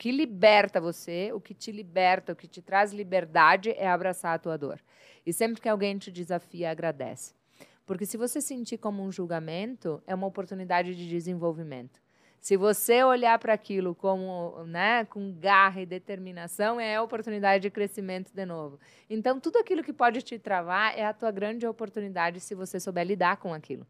que liberta você, o que te liberta, o que te traz liberdade é abraçar a tua dor. E sempre que alguém te desafia, agradece. Porque se você sentir como um julgamento, é uma oportunidade de desenvolvimento. Se você olhar para aquilo como, né, com garra e determinação, é oportunidade de crescimento de novo. Então, tudo aquilo que pode te travar é a tua grande oportunidade se você souber lidar com aquilo.